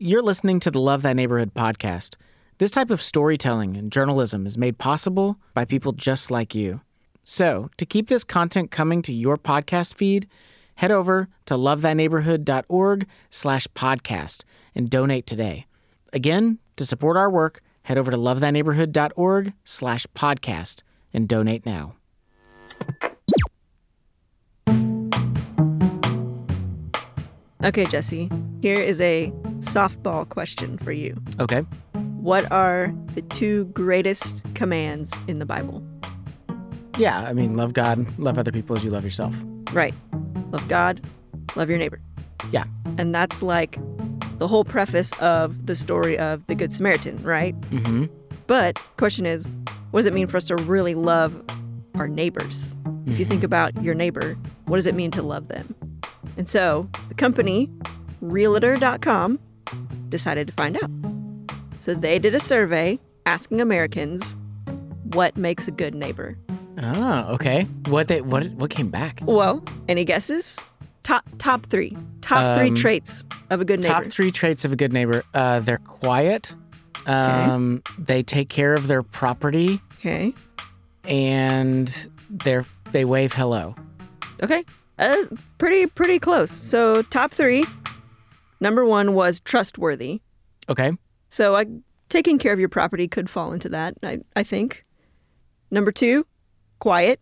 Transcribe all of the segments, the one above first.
You're listening to the Love Thy Neighborhood podcast. This type of storytelling and journalism is made possible by people just like you. So, to keep this content coming to your podcast feed, head over to lovethyneighborhood.org slash podcast and donate today. Again, to support our work, head over to lovethyneighborhood.org slash podcast and donate now. Okay, Jesse, here is a softball question for you. Okay. What are the two greatest commands in the Bible? Yeah, I mean, love God, love other people as you love yourself. Right. Love God, love your neighbor. Yeah. And that's like the whole preface of the story of the Good Samaritan, right? Mm-hmm. But question is, what does it mean for us to really love our neighbors? If you think about your neighbor, what does it mean to love them? And so the company, Realtor.com, decided to find out. So they did a survey asking Americans what makes a good neighbor. Oh, okay. What they what what came back? Well, any guesses? Top top three. Top three Um, traits of a good neighbor. Top three traits of a good neighbor. Uh, they're quiet. Um, They take care of their property, Okay. And they're they wave hello. Okay. Uh, pretty pretty close. So top three. Number one was trustworthy. Okay. So taking care of your property could fall into that. I I think. Number two, quiet.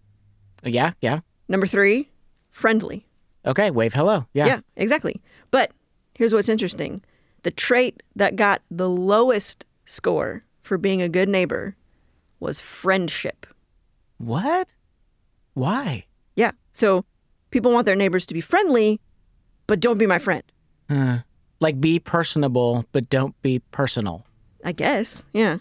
Yeah. Yeah. Number three, friendly. Okay. Wave hello. Yeah. yeah exactly. But here's what's interesting: the trait that got the lowest score for being a good neighbor was friendship. What? Why? Yeah. So people want their neighbors to be friendly, but don't be my friend. Uh, like be personable, but don't be personal. I guess. Yeah.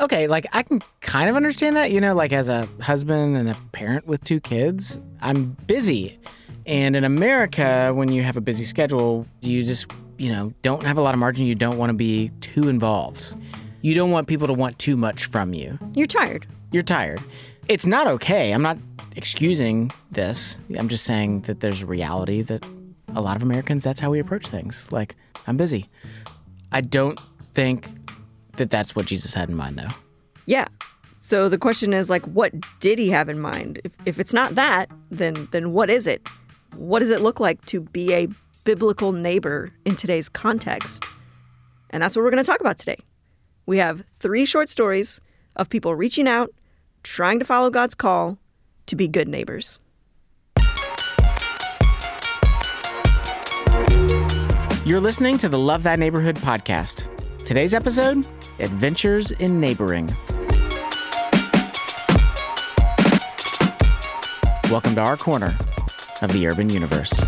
Okay, like I can kind of understand that, you know, like as a husband and a parent with two kids, I'm busy. And in America, when you have a busy schedule, you just, you know, don't have a lot of margin. You don't want to be too involved. You don't want people to want too much from you. You're tired. You're tired. It's not okay. I'm not excusing this. I'm just saying that there's a reality that a lot of Americans, that's how we approach things. Like, I'm busy. I don't think that that's what Jesus had in mind, though. Yeah. So the question is like what did he have in mind? If if it's not that, then then what is it? What does it look like to be a biblical neighbor in today's context? And that's what we're going to talk about today. We have three short stories of people reaching out, trying to follow God's call to be good neighbors. You're listening to the Love Thy Neighborhood podcast. Today's episode Adventures in Neighboring. Welcome to our corner of the urban universe.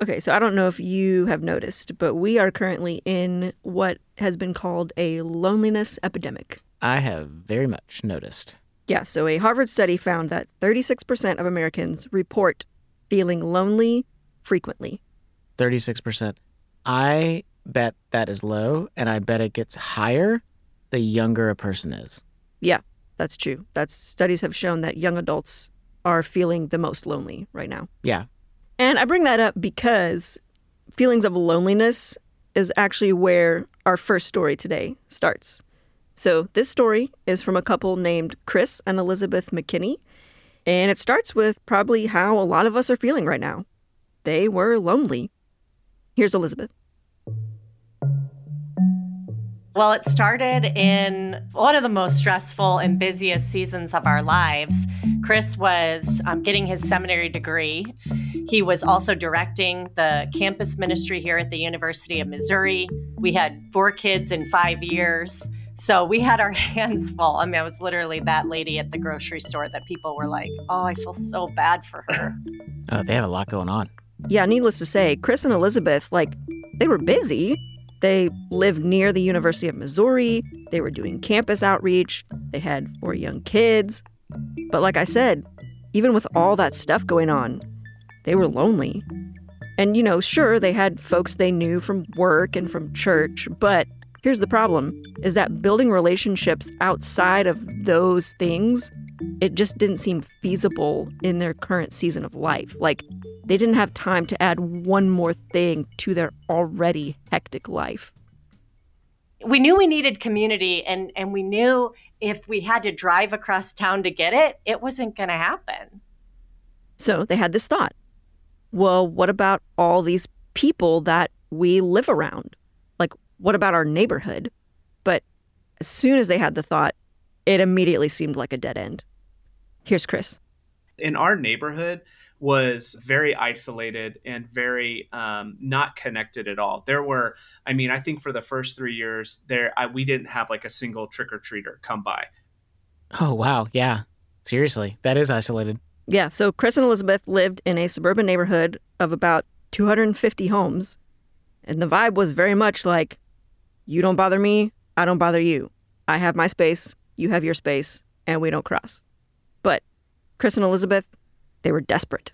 Okay, so I don't know if you have noticed, but we are currently in what has been called a loneliness epidemic. I have very much noticed. Yeah, so a Harvard study found that 36% of Americans report feeling lonely frequently. 36%. I bet that is low, and I bet it gets higher the younger a person is. Yeah, that's true. That's studies have shown that young adults are feeling the most lonely right now. Yeah. And I bring that up because feelings of loneliness is actually where our first story today starts. So, this story is from a couple named Chris and Elizabeth McKinney, and it starts with probably how a lot of us are feeling right now. They were lonely. Here's Elizabeth. Well, it started in one of the most stressful and busiest seasons of our lives. Chris was um, getting his seminary degree. He was also directing the campus ministry here at the University of Missouri. We had four kids in five years. So we had our hands full. I mean, I was literally that lady at the grocery store that people were like, oh, I feel so bad for her. Oh, they have a lot going on. Yeah, needless to say, Chris and Elizabeth, like, they were busy. They lived near the University of Missouri. They were doing campus outreach. They had four young kids. But like I said, even with all that stuff going on, they were lonely. And, you know, sure, they had folks they knew from work and from church, but Here's the problem is that building relationships outside of those things, it just didn't seem feasible in their current season of life. Like they didn't have time to add one more thing to their already hectic life. We knew we needed community and and we knew if we had to drive across town to get it, it wasn't going to happen. So they had this thought. Well, what about all these people that we live around? Like what about our neighborhood? But as soon as they had the thought, it immediately seemed like a dead end. Here's Chris. In our neighborhood was very isolated and very um, not connected at all. There were, I mean, I think for the first three years there, I, we didn't have like a single trick or treater come by. Oh wow, yeah. Seriously, that is isolated. Yeah, so Chris and Elizabeth lived in a suburban neighborhood of about 250 homes, and the vibe was very much like you don't bother me, I don't bother you. I have my space, you have your space, and we don't cross. But Chris and Elizabeth, they were desperate.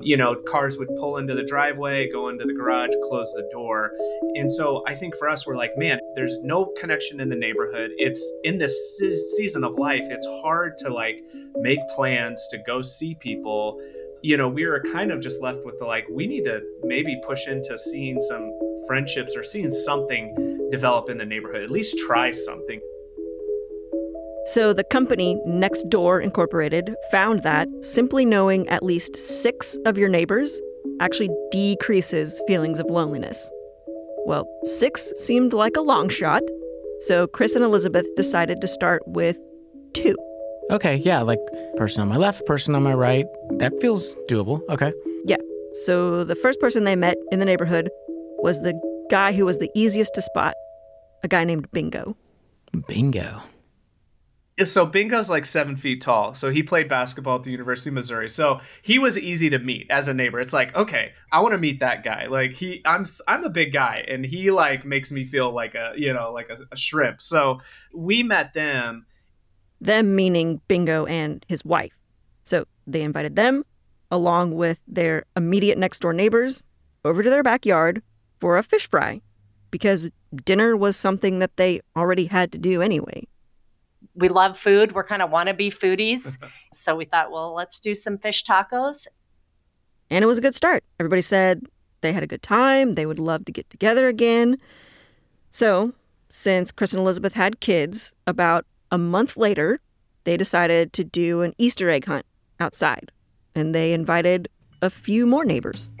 You know, cars would pull into the driveway, go into the garage, close the door. And so I think for us, we're like, man, there's no connection in the neighborhood. It's in this season of life, it's hard to like make plans to go see people you know, we were kind of just left with the like, we need to maybe push into seeing some friendships or seeing something develop in the neighborhood, at least try something. So the company Nextdoor Incorporated found that simply knowing at least six of your neighbors actually decreases feelings of loneliness. Well, six seemed like a long shot, so Chris and Elizabeth decided to start with two. Okay, yeah, like person on my left, person on my right. That feels doable. Okay. Yeah. So the first person they met in the neighborhood was the guy who was the easiest to spot, a guy named Bingo. Bingo. So Bingo's like seven feet tall. So he played basketball at the University of Missouri. So he was easy to meet as a neighbor. It's like, okay, I want to meet that guy. Like he, I'm, I'm a big guy, and he like makes me feel like a, you know, like a, a shrimp. So we met them them meaning Bingo and his wife. So they invited them, along with their immediate next door neighbors, over to their backyard for a fish fry because dinner was something that they already had to do anyway. We love food. We're kind of wannabe foodies. so we thought, well, let's do some fish tacos. And it was a good start. Everybody said they had a good time. They would love to get together again. So, since Chris and Elizabeth had kids, about a month later, they decided to do an Easter egg hunt outside, and they invited a few more neighbors.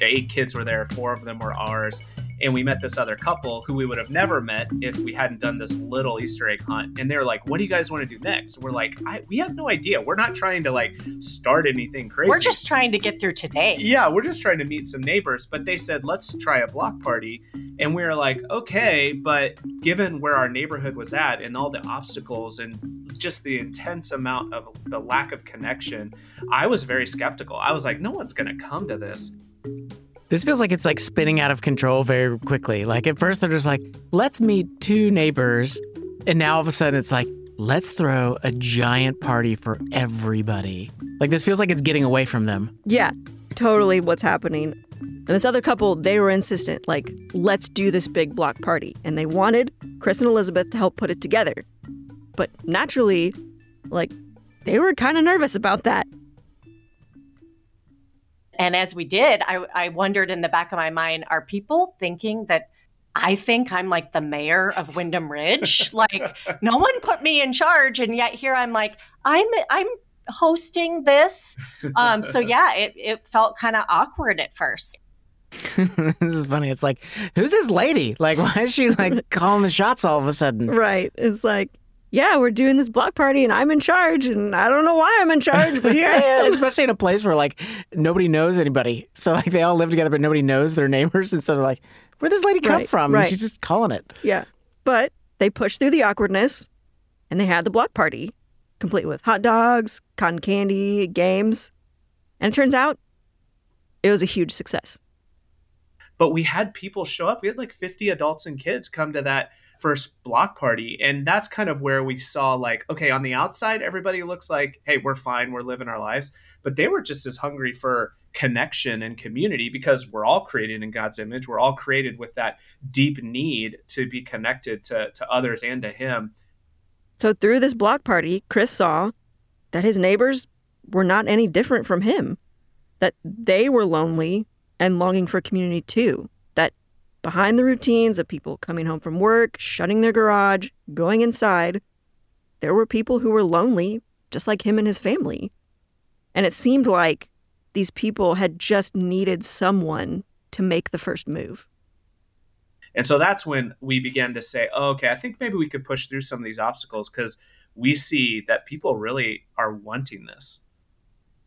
Eight kids were there, four of them were ours and we met this other couple who we would have never met if we hadn't done this little Easter egg hunt. And they were like, "What do you guys want to do next?" And we're like, "We have no idea. We're not trying to like start anything crazy. We're just trying to get through today." Yeah, we're just trying to meet some neighbors. But they said, "Let's try a block party," and we were like, "Okay," but given where our neighborhood was at and all the obstacles and just the intense amount of the lack of connection, I was very skeptical. I was like, "No one's going to come to this." This feels like it's like spinning out of control very quickly. Like at first they're just like, let's meet two neighbors. And now all of a sudden it's like, let's throw a giant party for everybody. Like this feels like it's getting away from them. Yeah, totally what's happening. And this other couple, they were insistent, like, let's do this big block party. And they wanted Chris and Elizabeth to help put it together. But naturally, like, they were kind of nervous about that. And as we did, I, I wondered in the back of my mind, are people thinking that I think I'm like the mayor of Windham Ridge? like no one put me in charge, and yet here I'm like I'm I'm hosting this. Um, so yeah, it it felt kind of awkward at first. this is funny. It's like, who's this lady? Like, why is she like calling the shots all of a sudden? Right. It's like, yeah, we're doing this block party and I'm in charge and I don't know why I'm in charge, but here I am. Especially in a place where like nobody knows anybody. So like they all live together, but nobody knows their neighbors. And so they're like, where'd this lady come right, from? Right. And she's just calling it. Yeah. But they pushed through the awkwardness and they had the block party, complete with hot dogs, cotton candy, games. And it turns out it was a huge success. But we had people show up. We had like 50 adults and kids come to that first block party. And that's kind of where we saw like, okay, on the outside, everybody looks like, hey, we're fine, we're living our lives. But they were just as hungry for connection and community because we're all created in God's image. We're all created with that deep need to be connected to, to others and to Him. So, through this block party, Chris saw that his neighbors were not any different from him, that they were lonely and longing for community too, behind the routines of people coming home from work, shutting their garage, going inside, there were people who were lonely, just like him and his family. And it seemed like these people had just needed someone to make the first move. And so that's when we began to say, oh, okay, I think maybe we could push through some of these obstacles because we see that people really are wanting this.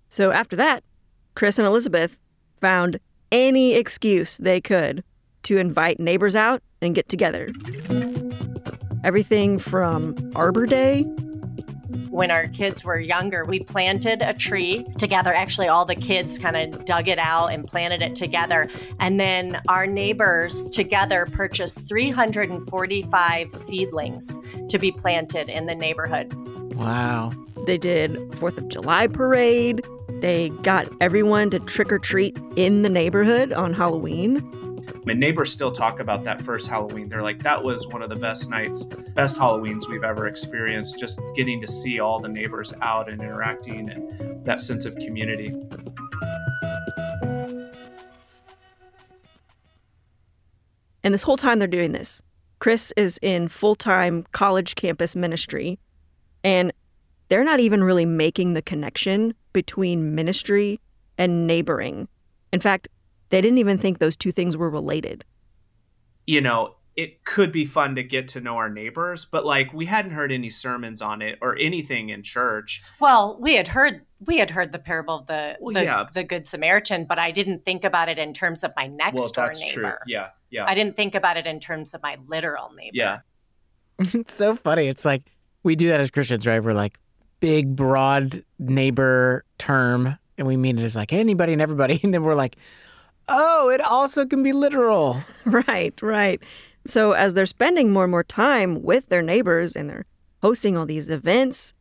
So after that, Chris and Elizabeth found any excuse they could to invite neighbors out and get together. Everything from Arbor Day when our kids were younger, we planted a tree together. Actually, all the kids kind of dug it out and planted it together. And then our neighbors together purchased 345 seedlings to be planted in the neighborhood. Wow. They did 4th of July parade. They got everyone to trick or treat in the neighborhood on Halloween. My neighbors still talk about that first Halloween. They're like, that was one of the best nights, best Halloweens we've ever experienced. Just getting to see all the neighbors out and interacting and that sense of community. And this whole time they're doing this, Chris is in full time college campus ministry, and they're not even really making the connection between ministry and neighboring. In fact, they didn't even think those two things were related. You know, it could be fun to get to know our neighbors, but like we hadn't heard any sermons on it or anything in church. Well, we had heard we had heard the parable of the Well, the, yeah. the good Samaritan, but I didn't think about it in terms of my next well, door that's true. neighbor. Yeah, yeah, I didn't think about it in terms of my literal neighbor. yeah. it's so funny. It's like we do that as Christians, right? We're like big, broad neighbor term, and we mean it as like anybody and everybody. And then we're like, oh, it also can be literal. Right, right. So as they're spending more and more time with their neighbors and they're hosting all these events,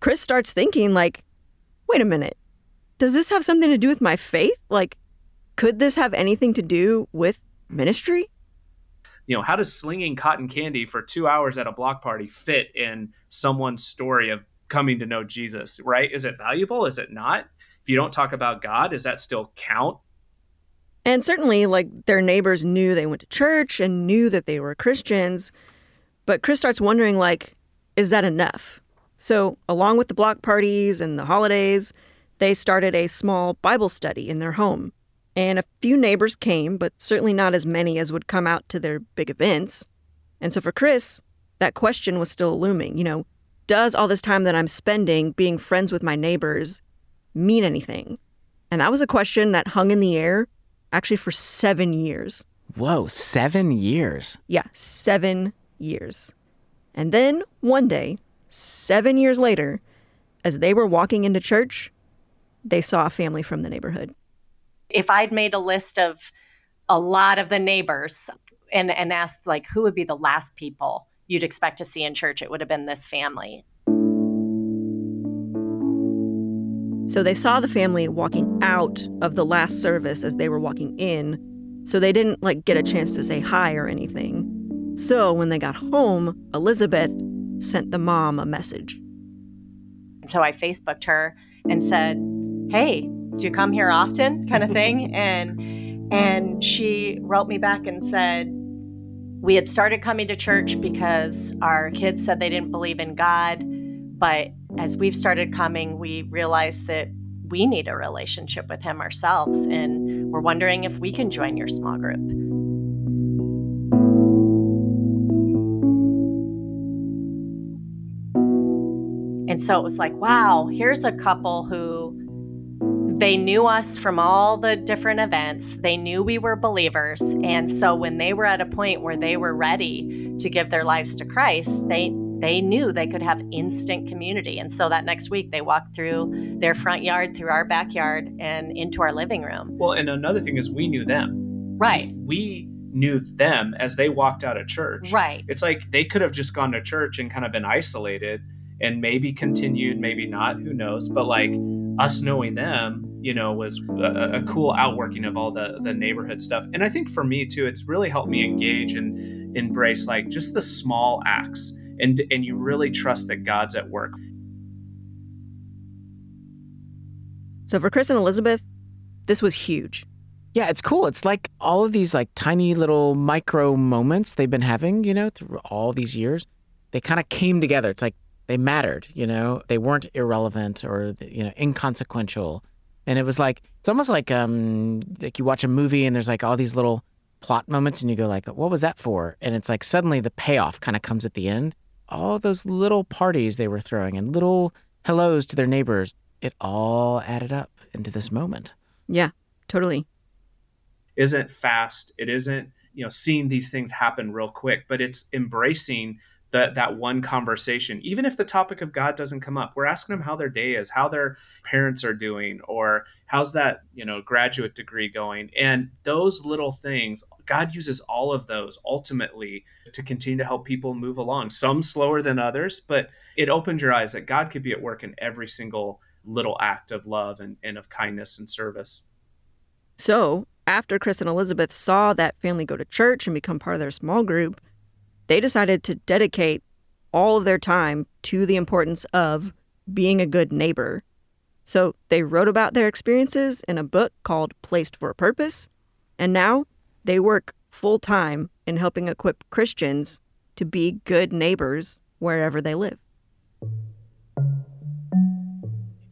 Chris starts thinking like, wait a minute. Does this have something to do with my faith? Like could this have anything to do with ministry? You know, how does slinging cotton candy for two hours at a block party fit in someone's story of coming to know Jesus, right? Is it valuable? Is it not? If you don't talk about God, does that still count? And certainly, like, their neighbors knew they went to church and knew that they were Christians. But Chris starts wondering, like, is that enough? So, along with the block parties and the holidays, they started a small Bible study in their home. And a few neighbors came, but certainly not as many as would come out to their big events. And so for Chris, that question was still looming. You know, does all this time that I'm spending being friends with my neighbors mean anything? And that was a question that hung in the air actually for seven years. Whoa, seven years. Yeah, seven years. And then one day, seven years later, as they were walking into church, they saw a family from the neighborhood. If I'd made a list of a lot of the neighbors and and asked like who would be the last people you'd expect to see in church, it would have been this family. So they saw the family walking out of the last service as they were walking in. So they didn't like get a chance to say hi or anything. So when they got home, Elizabeth sent the mom a message. So I Facebooked her and said, "Hey, do you come here often?" kind of thing. And and she wrote me back and said, "We had started coming to church because our kids said they didn't believe in God, but as we've started coming, we realized that we need a relationship with him ourselves and we're wondering if we can join your small group." And so it was like, wow, here's a couple who they knew us from all the different events. They knew we were believers. And so when they were at a point where they were ready to give their lives to Christ, they they knew they could have instant community. And so that next week they walked through their front yard, through our backyard and into our living room. Well, and another thing is we knew them. Right. We knew them as they walked out of church. Right. It's like they could have just gone to church and kind of been isolated and maybe continued, maybe not, who knows. But like us knowing them, you know, was a, a, cool outworking of all the the neighborhood stuff. And I think for me too, it's really helped me engage and embrace like just the small acts, and and you really trust that God's at work. So for Chris and Elizabeth, this was huge. Yeah, it's cool. It's like all of these like tiny little micro moments they've been having, you know, through all these years. They kind of came together. It's like they mattered, you know. They weren't irrelevant or you know inconsequential. And it was like it's almost like um like you watch a movie and there's like all these little plot moments and you go like what was that for? And it's like suddenly the payoff kind of comes at the end. All those little parties they were throwing and little hellos to their neighbors, it all added up into this moment. Yeah, totally. Isn't fast. It isn't, you know, seeing these things happen real quick, but it's embracing that that one conversation even if the topic of god doesn't come up we're asking them how their day is how their parents are doing or how's that you know graduate degree going. And those little things god uses all of those ultimately to continue to help people move along some slower than others but it opens your eyes that god could be at work in every single little act of love and, and of kindness and service. So after chris and elizabeth saw that family go to church and become part of their small group they decided to dedicate all of their time to the importance of being a good neighbor. So they wrote about their experiences in a book called Placed for a Purpose, and now they work full time in helping equip Christians to be good neighbors wherever they live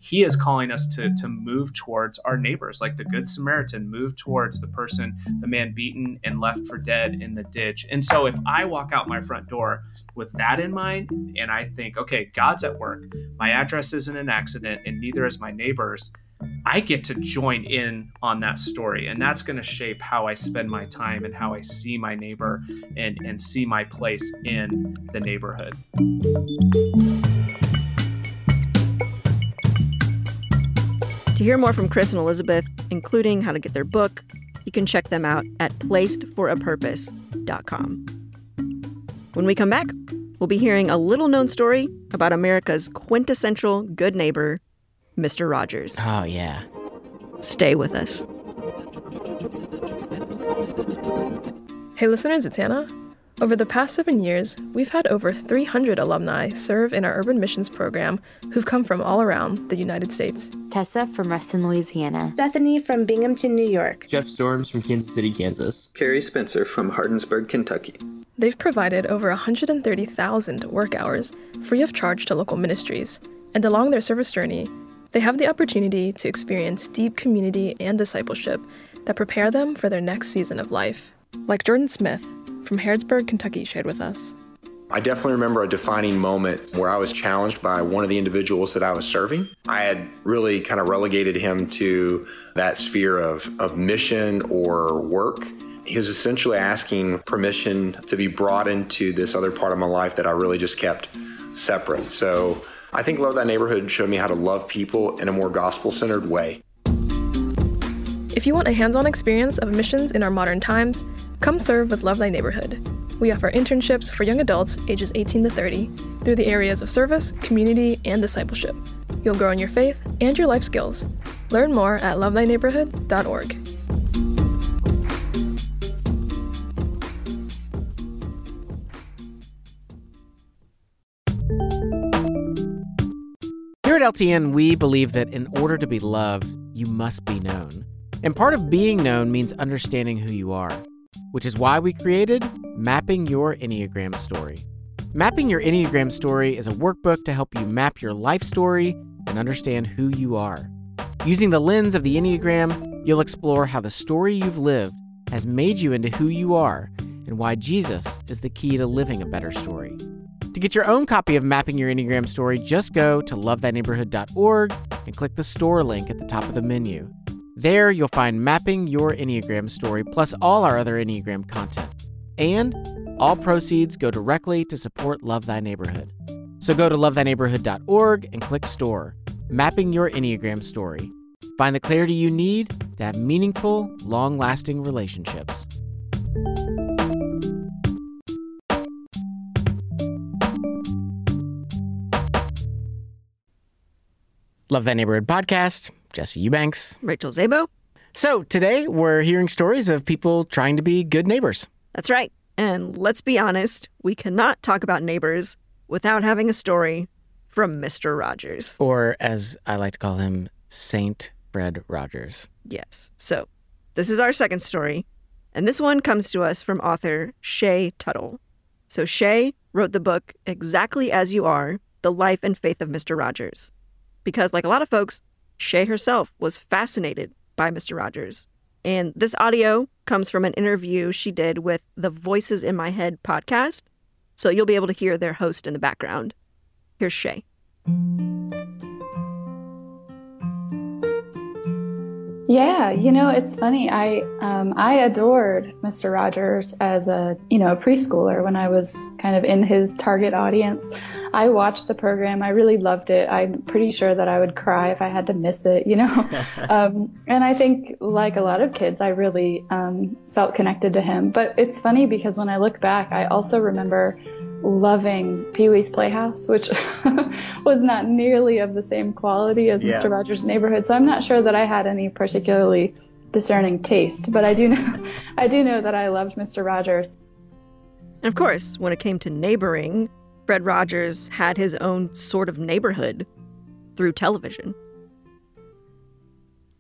he is calling us to to move towards our neighbors. Like the good samaritan move towards the person the man beaten and left for dead in the ditch. And so if i walk out my front door with that in mind and i think okay god's at work my address isn't an accident and neither is my neighbors I get to join in on that story, and that's going to shape how I spend my time and how I see my neighbor and, and see my place in the neighborhood. To hear more from Chris and Elizabeth, including how to get their book, you can check them out at placedforapurpose.com. When we come back, we'll be hearing a little known story about America's quintessential good neighbor, Mr. Rogers. Oh, yeah. Stay with us. Hey, listeners, it's Anna. Over the past seven years, we've had over 300 alumni serve in our urban missions program who've come from all around the United States. Tessa from Ruston, Louisiana. Bethany from Binghamton, New York. Jeff Storms from Kansas City, Kansas. Carrie Spencer from Hardinsburg, Kentucky. They've provided over 130,000 work hours free of charge to local ministries, and along their service journey, they have the opportunity to experience deep community and discipleship that prepare them for their next season of life. Like Jordan Smith, from Harrodsburg, Kentucky, shared with us. I definitely remember a defining moment where I was challenged by one of the individuals that I was serving. I had really kind of relegated him to that sphere of, of mission or work. He was essentially asking permission to be brought into this other part of my life that I really just kept separate. So I think Love Thy Neighborhood showed me how to love people in a more gospel centered way. If you want a hands on experience of missions in our modern times, come serve with Love Thy Neighborhood. We offer internships for young adults ages 18 to 30 through the areas of service, community, and discipleship. You'll grow in your faith and your life skills. Learn more at lovethyneighborhood.org. Here at LTN, we believe that in order to be loved, you must be known. And part of being known means understanding who you are, which is why we created Mapping Your Enneagram Story. Mapping Your Enneagram Story is a workbook to help you map your life story and understand who you are. Using the lens of the Enneagram, you'll explore how the story you've lived has made you into who you are and why Jesus is the key to living a better story. To get your own copy of Mapping Your Enneagram Story, just go to lovethyneighborhood.org and click the store link at the top of the menu. There, you'll find Mapping Your Enneagram Story plus all our other Enneagram content. And all proceeds go directly to support Love Thy Neighborhood. So go to lovethyneighborhood.org and click Store, Mapping Your Enneagram Story. Find the clarity you need to have meaningful, long lasting relationships. Love Thy Neighborhood podcast Jesse Eubanks, Rachel Zabo. So today we're hearing stories of people trying to be good neighbors. That's right. And let's be honest, we cannot talk about neighbors without having a story from Mr. Rogers. Or as I like to call him, Saint Fred Rogers. Yes. So this is our second story. And this one comes to us from author Shea Tuttle. So Shea wrote the book Exactly As You Are The Life and Faith of Mr. Rogers. Because, like a lot of folks, Shea herself was fascinated by Mr. Rogers. And this audio comes from an interview she did with the Voices in My Head podcast. So you'll be able to hear their host in the background. Here's Shea. Yeah, you know, it's funny. I um, I adored Mr. Rogers as a you know a preschooler when I was kind of in his target audience. I watched the program. I really loved it. I'm pretty sure that I would cry if I had to miss it. You know, um, and I think like a lot of kids, I really um, felt connected to him. But it's funny because when I look back, I also remember loving Pee Wee's Playhouse, which was not nearly of the same quality as yeah. Mr. Rogers' Neighborhood. So I'm not sure that I had any particularly discerning taste, but I do know I do know that I loved Mr. Rogers. And of course, when it came to neighboring, Fred Rogers had his own sort of neighborhood through television.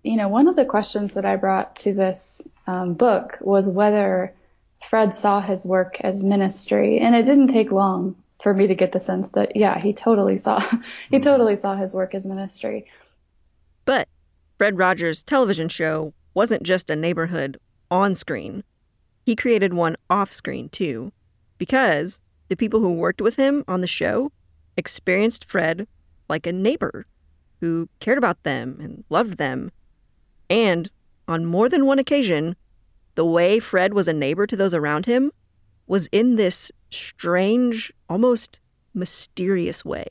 You know, one of the questions that I brought to this um, book was whether Fred saw his work as ministry, and it didn't take long for me to get the sense that yeah, he totally saw he mm-hmm. totally saw his work as ministry. But Fred Rogers' television show wasn't just a neighborhood on screen. He created one off screen too, because the people who worked with him on the show experienced Fred like a neighbor who cared about them and loved them. And on more than one occasion, the way Fred was a neighbor to those around him was in this strange, almost mysterious way.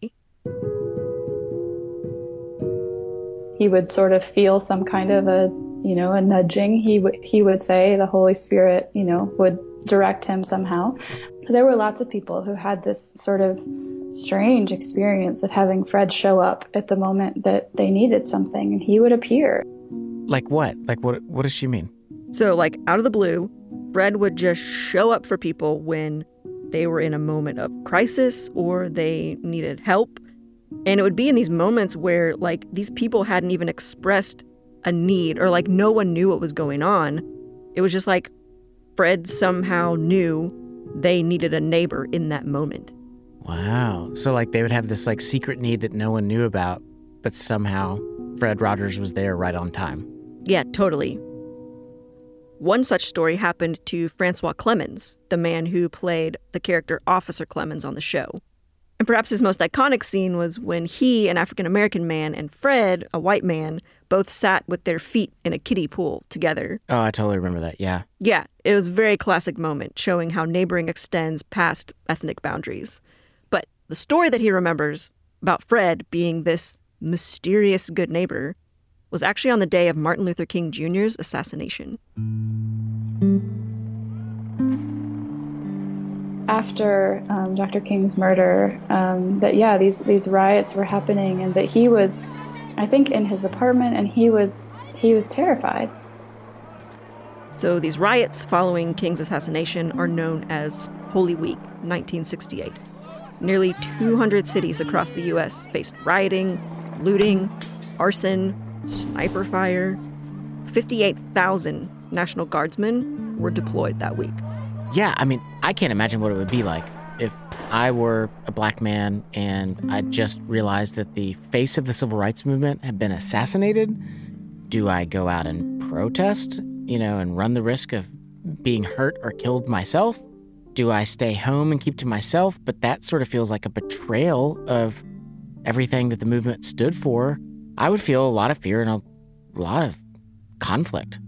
He would sort of feel some kind of a, you know, a nudging. He would he would say the Holy Spirit, you know, would direct him somehow. There were lots of people who had this sort of strange experience of having Fred show up at the moment that they needed something and he would appear. Like what? Like what what does she mean? So, like, out of the blue, Fred would just show up for people when they were in a moment of crisis or they needed help. And it would be in these moments where, like, these people hadn't even expressed a need or, like, no one knew what was going on. It was just like Fred somehow knew they needed a neighbor in that moment. Wow. So, like, they would have this, like, secret need that no one knew about, but somehow Fred Rogers was there right on time. Yeah, totally. One such story happened to Francois Clemmons, the man who played the character Officer Clemmons on the show. And perhaps his most iconic scene was when he, an African American man, and Fred, a white man, both sat with their feet in a kiddie pool together. Oh, I totally remember that, yeah. Yeah, it was a very classic moment showing how neighboring extends past ethnic boundaries. But the story that he remembers about Fred being this mysterious good neighbor was actually on the day of Martin Luther King Jr.'s assassination. After um, Dr. King's murder, um, that yeah, these these riots were happening, and that he was, I think, in his apartment, and he was he was terrified. So these riots following King's assassination are known as Holy Week 1968. Nearly 200 cities across the U.S. faced rioting, looting, arson, sniper fire. 58,000 National Guardsmen were deployed that week. Yeah, I mean, I can't imagine what it would be like if I were a black man and I just realized that the face of the civil rights movement had been assassinated. Do I go out and protest, you know, and run the risk of being hurt or killed myself? Do I stay home and keep to myself? But that sort of feels like a betrayal of everything that the movement stood for. I would feel a lot of fear and a lot of conflict.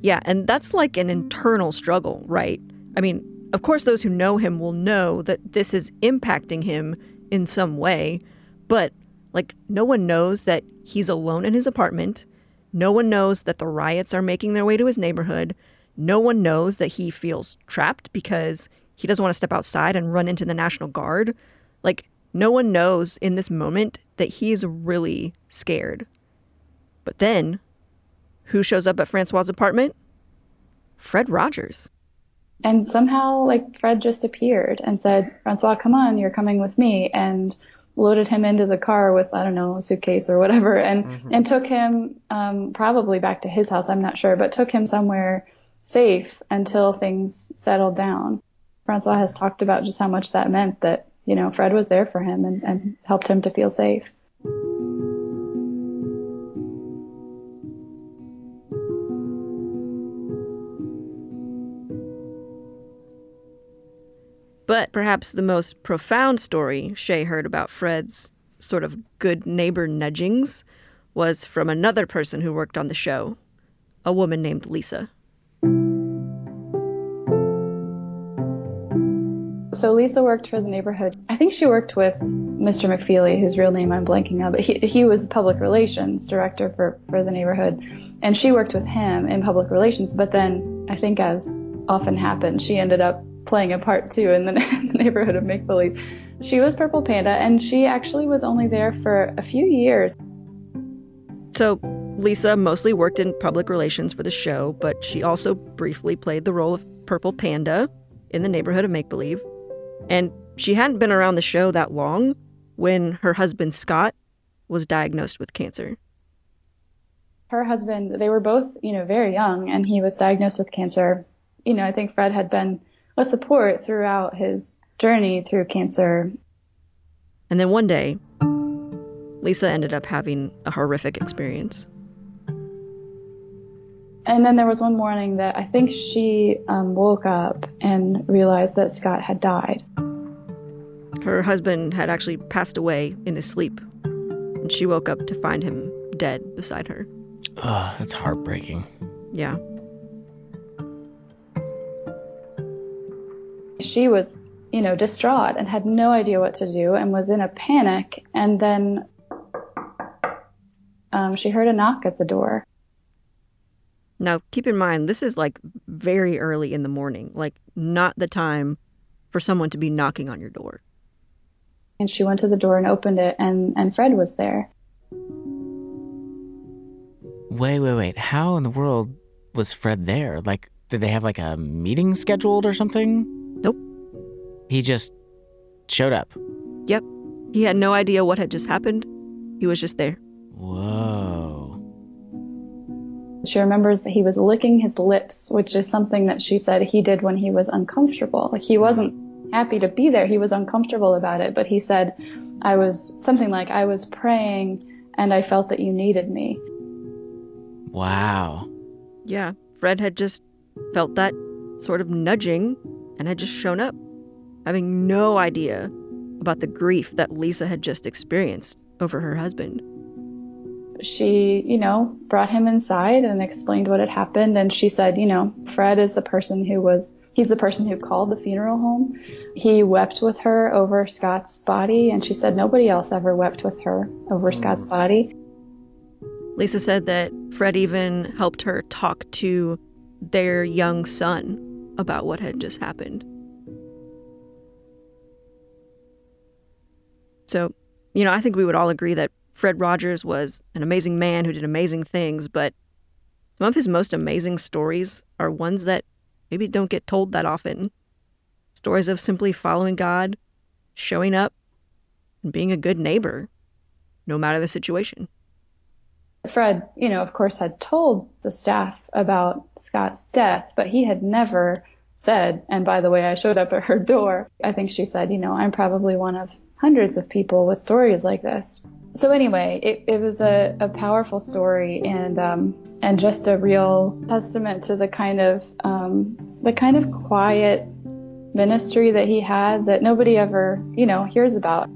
Yeah, and that's like an internal struggle, right? I mean, of course, those who know him will know that this is impacting him in some way, but like, no one knows that he's alone in his apartment. No one knows that the riots are making their way to his neighborhood. No one knows that he feels trapped because he doesn't want to step outside and run into the National Guard. Like, no one knows in this moment that he's really scared. But then, who shows up at Francois' apartment? Fred Rogers. And somehow, like, Fred just appeared and said, Francois, come on, you're coming with me. And loaded him into the car with, I don't know, a suitcase or whatever, and, mm-hmm. and took him um, probably back to his house, I'm not sure, but took him somewhere safe until things settled down. Francois has talked about just how much that meant that, you know, Fred was there for him and, and helped him to feel safe. But perhaps the most profound story Shea heard about Fred's sort of good neighbor nudgings was from another person who worked on the show, a woman named Lisa. So Lisa worked for the neighborhood. I think she worked with Mr. McFeely, whose real name I'm blanking on, but he, he was public relations director for, for the neighborhood. And she worked with him in public relations. But then I think as often happened, she ended up playing a part too in the, in the neighborhood of make believe. She was Purple Panda, and she actually was only there for a few years. So, Lisa mostly worked in public relations for the show, but she also briefly played the role of Purple Panda in the neighborhood of make believe. And she hadn't been around the show that long when her husband, Scott, was diagnosed with cancer. Her husband, they were both, you know, very young, and he was diagnosed with cancer. You know, I think Fred had been a support throughout his journey through cancer. And then one day, Lisa ended up having a horrific experience. And then there was one morning that I think she um, woke up and realized that Scott had died. Her husband had actually passed away in his sleep, and she woke up to find him dead beside her. Oh, that's heartbreaking. Yeah. She was, you know, distraught and had no idea what to do and was in a panic. And then um, she heard a knock at the door. Now, keep in mind, this is like very early in the morning, like not the time for someone to be knocking on your door. And she went to the door and opened it, and, and Fred was there. Wait, wait, wait. How in the world was Fred there? Like, did they have like a meeting scheduled or something? Nope. He just showed up. Yep. He had no idea what had just happened. He was just there. Whoa. She remembers that he was licking his lips, which is something that she said he did when he was uncomfortable. Like he wasn't happy to be there. He was uncomfortable about it, but he said, I was something like, I was praying and I felt that you needed me. Wow. Yeah. Fred had just felt that sort of nudging and had just shown up, having no idea about the grief that Lisa had just experienced over her husband she, you know, brought him inside and explained what had happened. And she said, you know, Fred is the person who was, he's the person who called the funeral home. He wept with her over Scott's body. And she said nobody else ever wept with her over Scott's mm. body. Lisa said that Fred even helped her talk to their young son about what had just happened. So, you know, I think we would all agree that Fred Rogers was an amazing man who did amazing things, but some of his most amazing stories are ones that maybe don't get told that often. Stories of simply following God, showing up, and being a good neighbor, no matter the situation. Fred, you know, of course, had told the staff about Scott's death, but he had never said, and by the way, I showed up at her door. I think she said, you know, I'm probably one of hundreds of people with stories like this. So anyway, it, it was a, a powerful story and um, and just a real testament to the kind of um, the kind of quiet ministry that he had that nobody ever you know hears about.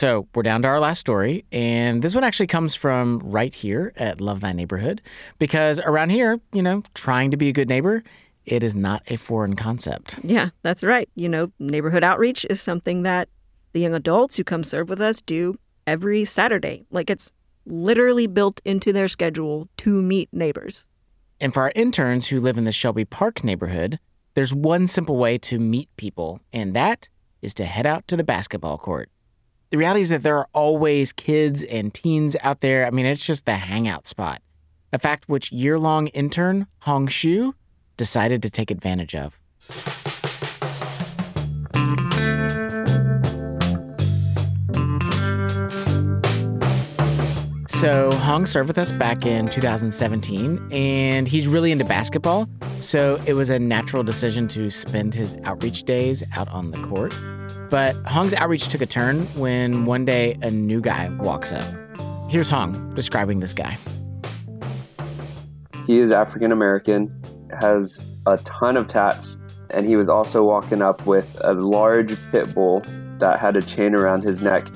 So we're down to our last story, and this one actually comes from right here at Love Thy Neighborhood, because around here, you know, trying to be a good neighbor, it is not a foreign concept. Yeah, that's right. You know, neighborhood outreach is something that the young adults who come serve with us do every Saturday. Like it's literally built into their schedule to meet neighbors. And for our interns who live in the Shelby Park neighborhood, there's one simple way to meet people, and that is to head out to the basketball court. The reality is that there are always kids and teens out there. I mean, it's just the hangout spot. A fact which year long intern Hong Shu decided to take advantage of. So Hong served with us back in 2017, and he's really into basketball. So it was a natural decision to spend his outreach days out on the court. But Hong's outreach took a turn when one day a new guy walks up. Here's Hong describing this guy. He is African American, has a ton of tats, and he was also walking up with a large pit bull that had a chain around his neck,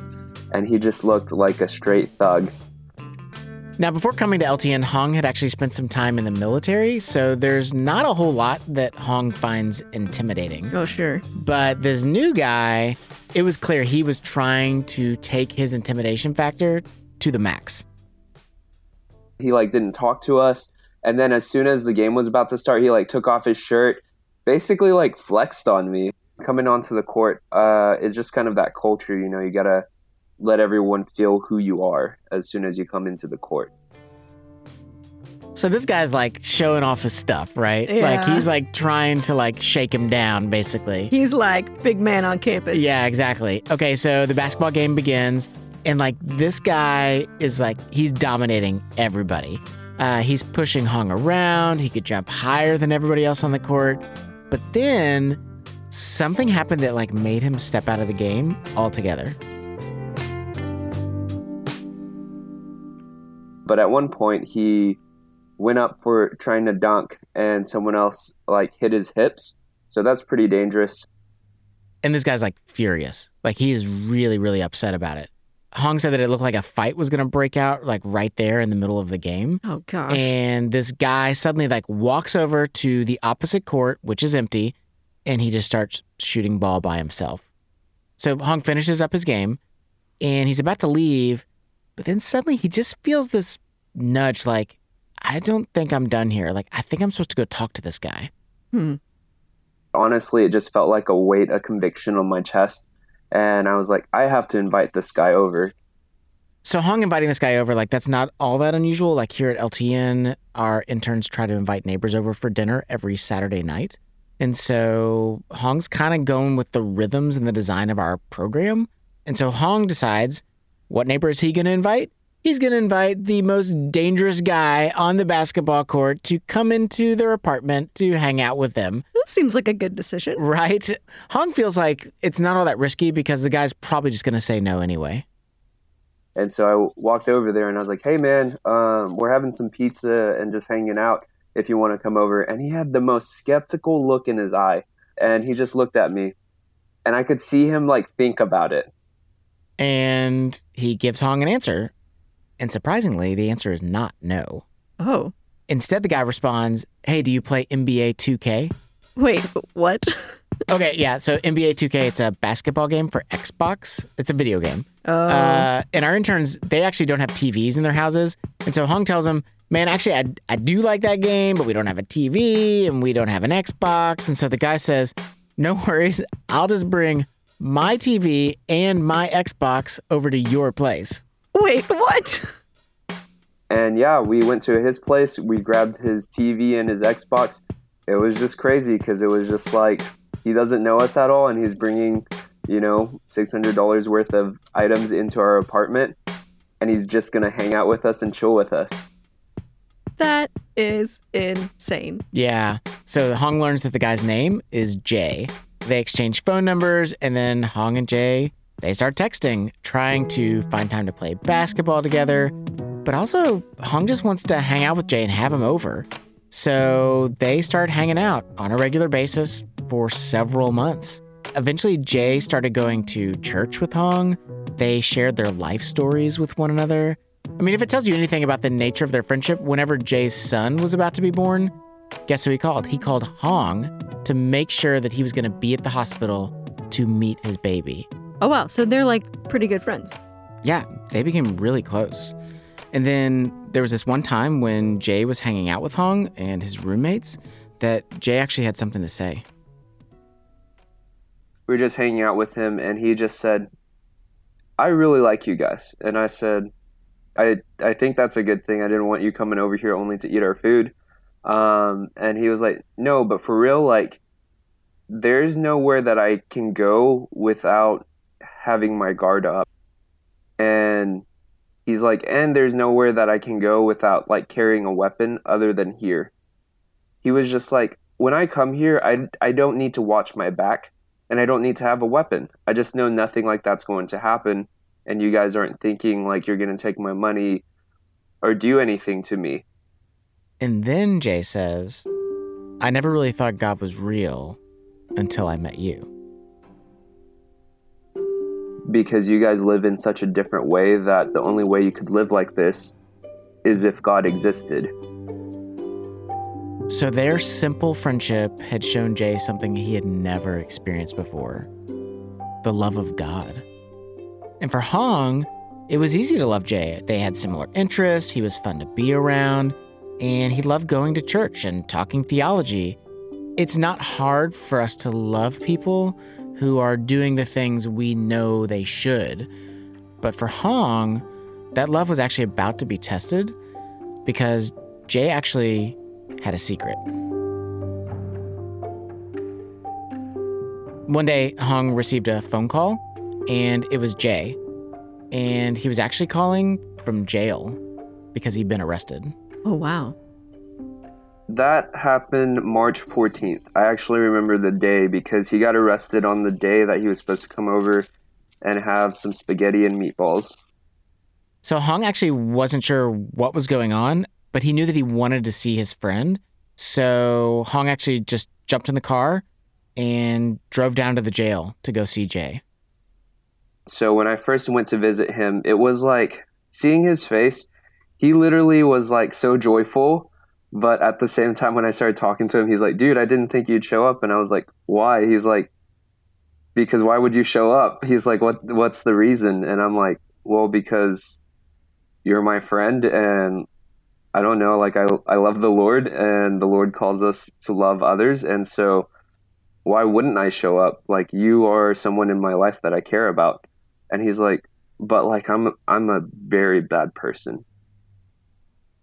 and he just looked like a straight thug. Now, before coming to LTN, Hong had actually spent some time in the military, so there's not a whole lot that Hong finds intimidating. Oh, sure. But this new guy, it was clear he was trying to take his intimidation factor to the max. He like didn't talk to us, and then as soon as the game was about to start, he like took off his shirt, basically like flexed on me. Coming onto the court uh, is just kind of that culture, you know. You gotta let everyone feel who you are as soon as you come into the court. So this guy's like showing off his stuff, right? Yeah. Like he's like trying to like shake him down basically. He's like big man on campus. Yeah, exactly. Okay, so the basketball game begins and like this guy is like he's dominating everybody. Uh, he's pushing Hong around. He could jump higher than everybody else on the court. But then something happened that like made him step out of the game altogether. But at one point, he went up for trying to dunk, and someone else like hit his hips. So that's pretty dangerous. And this guy's like furious. Like he is really, really upset about it. Hong said that it looked like a fight was gonna break out, like right there in the middle of the game. Oh gosh. And this guy suddenly like walks over to the opposite court, which is empty, and he just starts shooting ball by himself. So Hong finishes up his game, and he's about to leave, but then suddenly he just feels this nudge, like, I don't think I'm done here. Like I think I'm supposed to go talk to this guy. Hmm. Honestly, it just felt like a weight, a conviction on my chest. And I was like, I have to invite this guy over. So Hong inviting this guy over, like that's not all that unusual. Like here at LTN, our interns try to invite neighbors over for dinner every Saturday night. And so Hong's kind of going with the rhythms and the design of our program. And so Hong decides what neighbor is he going to invite? He's going to invite the most dangerous guy on the basketball court to come into their apartment to hang out with them. That seems like a good decision. Right? Hong feels like it's not all that risky because the guy's probably just going to say no anyway. And so I walked over there and I was like, hey, man, um, we're having some pizza and just hanging out if you want to come over. And he had the most skeptical look in his eye. And he just looked at me. And I could see him like think about it. And he gives Hong an answer. And surprisingly, the answer is not no. Oh. Instead, the guy responds, Hey, do you play NBA 2K? Wait, what? okay, yeah. So NBA 2K, it's a basketball game for Xbox. It's a video game. Oh. Uh, and our interns, they actually don't have TVs in their houses. And so Hong tells them, Man, actually, I, I do like that game, but we don't have a TV and we don't have an Xbox. And so the guy says, No worries. I'll just bring my TV and my Xbox over to your place. Wait, what? And yeah, we went to his place. We grabbed his TV and his Xbox. It was just crazy because it was just like he doesn't know us at all, and he's bringing, you know, six hundred dollars worth of items into our apartment, and he's just gonna hang out with us and chill with us. That is insane. Yeah. So Hong learns that the guy's name is Jay. They exchange phone numbers, and then Hong and Jay they start texting, trying to find time to play basketball together. But also, Hong just wants to hang out with Jay and have him over. So they start hanging out on a regular basis for several months. eventually, Jay started going to church with Hong. They shared their life stories with one another. I mean, if it tells you anything about the nature of their friendship, whenever Jay's son was about to be born, guess who he called? He called Hong to make sure that he was going to be at the hospital to meet his baby. Oh, wow. So they're like pretty good friends. Yeah, they became really close. And then there was this one time when Jay was hanging out with Hong and his roommates that Jay actually had something to say. We were just hanging out with him, and he just said, I really like you guys. And I said, I, I think that's a good thing. I didn't want you coming over here only to eat our food. Um, and he was like, No, but for real, like, there's nowhere that I can go without having my guard up. And he's like, and there's nowhere that I can go without like carrying a weapon other than here. He was just like, when I come here, I, I don't need to watch my back and I don't need to have a weapon. I just know nothing like that's going to happen. And you guys aren't thinking like you're going to take my money or do anything to me. And then Jay says, I never really thought God was real until I met you. Because you guys live in such a different way that the only way you could live like this is if God existed. So their simple friendship had shown Jay something he had never experienced before the love of God. And for Hong, it was easy to love Jay. They had similar interests, he was fun to be around, and he loved going to church and talking theology. It's not hard for us to love people who are doing the things we know they should. But for Hong, that love was actually about to be tested because Jay actually had a secret. One day, Hong received a phone call, and it was Jay. And he was actually calling from jail because he'd been arrested. Oh, wow. That happened March 14th. I actually remember the day because he got arrested on the day that he was supposed to come over and have some spaghetti and meatballs. So Hong actually wasn't sure what was going on, but he knew that he wanted to see his friend. So Hong actually just jumped in the car and drove down to the jail to go see Jay. So when I first went to visit him, it was like seeing his face, he literally was like so joyful but at the same time, when I started talking to him, he's like, dude, I didn't think you'd show up. And I was like, why? He's like, because why would you show up? He's like, what, what's the reason? And I'm like, well, because you're my friend and I don't know, like I, I love the Lord and the Lord calls us to love others. And so why wouldn't I show up? Like you are someone in my life that I care about. And he's like, but like I'm, I'm a very bad person.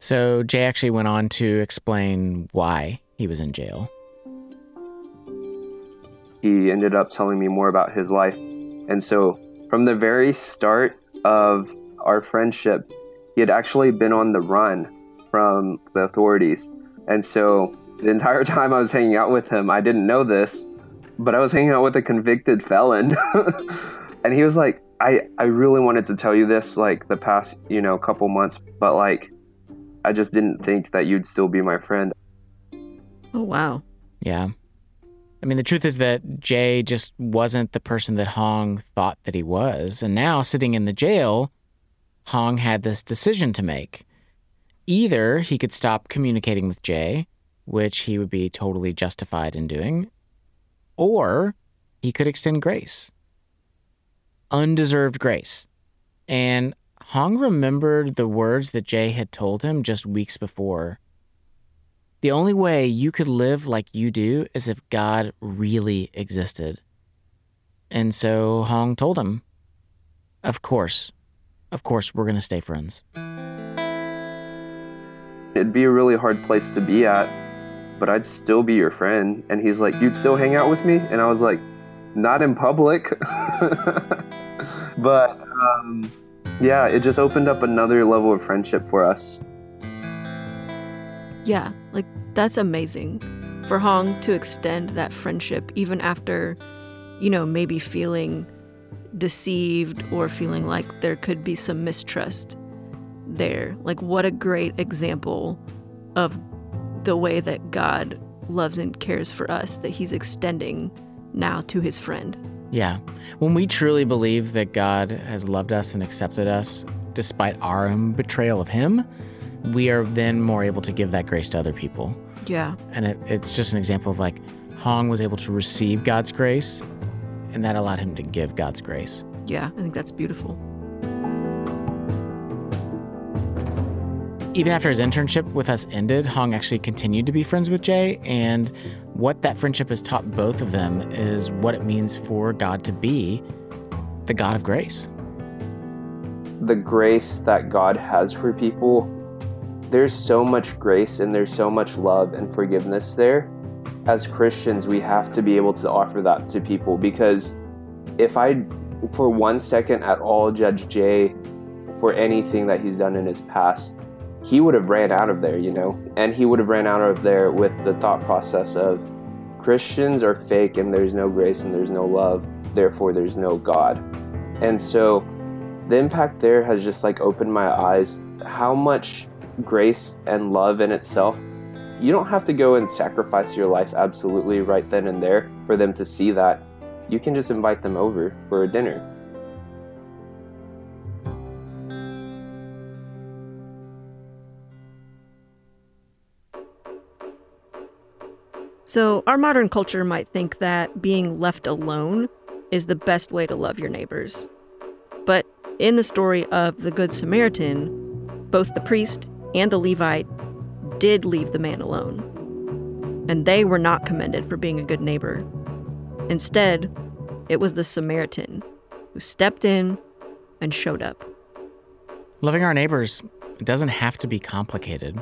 So Jay actually went on to explain why he was in jail. He ended up telling me more about his life. And so from the very start of our friendship, he had actually been on the run from the authorities. And so the entire time I was hanging out with him, I didn't know this, but I was hanging out with a convicted felon. and he was like, I, I really wanted to tell you this like the past, you know, couple months, but like I just didn't think that you'd still be my friend. Oh, wow. Yeah. I mean, the truth is that Jay just wasn't the person that Hong thought that he was. And now, sitting in the jail, Hong had this decision to make. Either he could stop communicating with Jay, which he would be totally justified in doing, or he could extend grace. Undeserved grace. And Hong remembered the words that Jay had told him just weeks before. The only way you could live like you do is if God really existed. And so Hong told him, Of course, of course, we're going to stay friends. It'd be a really hard place to be at, but I'd still be your friend. And he's like, You'd still hang out with me? And I was like, Not in public. but, um, yeah, it just opened up another level of friendship for us. Yeah, like that's amazing for Hong to extend that friendship even after, you know, maybe feeling deceived or feeling like there could be some mistrust there. Like, what a great example of the way that God loves and cares for us, that He's extending now to his friend. Yeah. When we truly believe that God has loved us and accepted us despite our own betrayal of him, we are then more able to give that grace to other people. Yeah. And it, it's just an example of like Hong was able to receive God's grace, and that allowed him to give God's grace. Yeah, I think that's beautiful. Even after his internship with us ended, Hong actually continued to be friends with Jay, and what that friendship has taught both of them is what it means for God to be the God of grace. The grace that God has for people, there's so much grace and there's so much love and forgiveness there. As Christians, we have to be able to offer that to people because if I, for one second at all, judge Jay for anything that he's done in his past, he would have ran out of there, you know, and he would have ran out of there with the thought process of Christians are fake and there's no grace and there's no love, therefore there's no God. And so the impact there has just like opened my eyes how much grace and love in itself. You don't have to go and sacrifice your life absolutely right then and there for them to see that. You can just invite them over for a dinner. So, our modern culture might think that being left alone is the best way to love your neighbors. But in the story of the Good Samaritan, both the priest and the Levite did leave the man alone. And they were not commended for being a good neighbor. Instead, it was the Samaritan who stepped in and showed up. Loving our neighbors doesn't have to be complicated,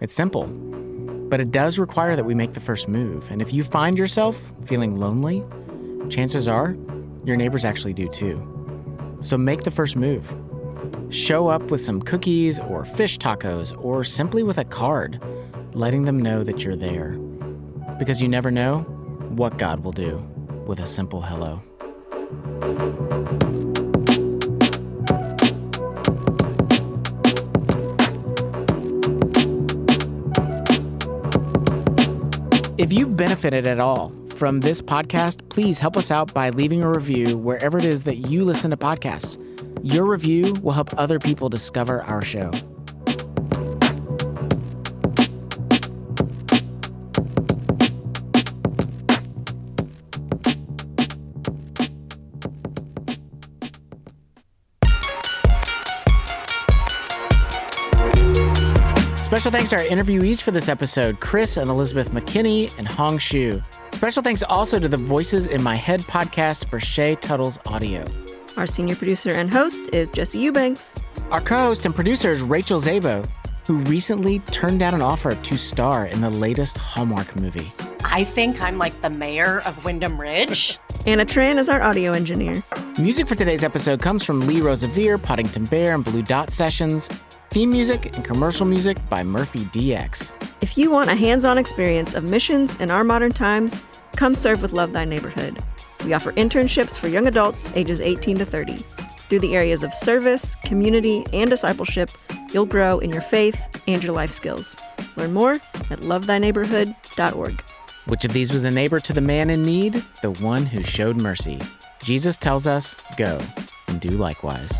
it's simple. But it does require that we make the first move. And if you find yourself feeling lonely, chances are your neighbors actually do too. So make the first move. Show up with some cookies or fish tacos or simply with a card, letting them know that you're there. Because you never know what God will do with a simple hello. If you benefited at all from this podcast, please help us out by leaving a review wherever it is that you listen to podcasts. Your review will help other people discover our show. Special thanks to our interviewees for this episode, Chris and Elizabeth McKinney and Hong Shu. Special thanks also to the Voices in My Head podcast for Shea Tuttle's audio. Our senior producer and host is Jesse Eubanks. Our co host and producer is Rachel Zabo, who recently turned down an offer to star in the latest Hallmark movie. I think I'm like the mayor of Windham Ridge. Anna Tran is our audio engineer. Music for today's episode comes from Lee Rosevere, Poddington Bear, and Blue Dot Sessions. Theme music and commercial music by Murphy DX. If you want a hands on experience of missions in our modern times, come serve with Love Thy Neighborhood. We offer internships for young adults ages 18 to 30. Through the areas of service, community, and discipleship, you'll grow in your faith and your life skills. Learn more at lovethyneighborhood.org. Which of these was a neighbor to the man in need? The one who showed mercy. Jesus tells us, Go and do likewise.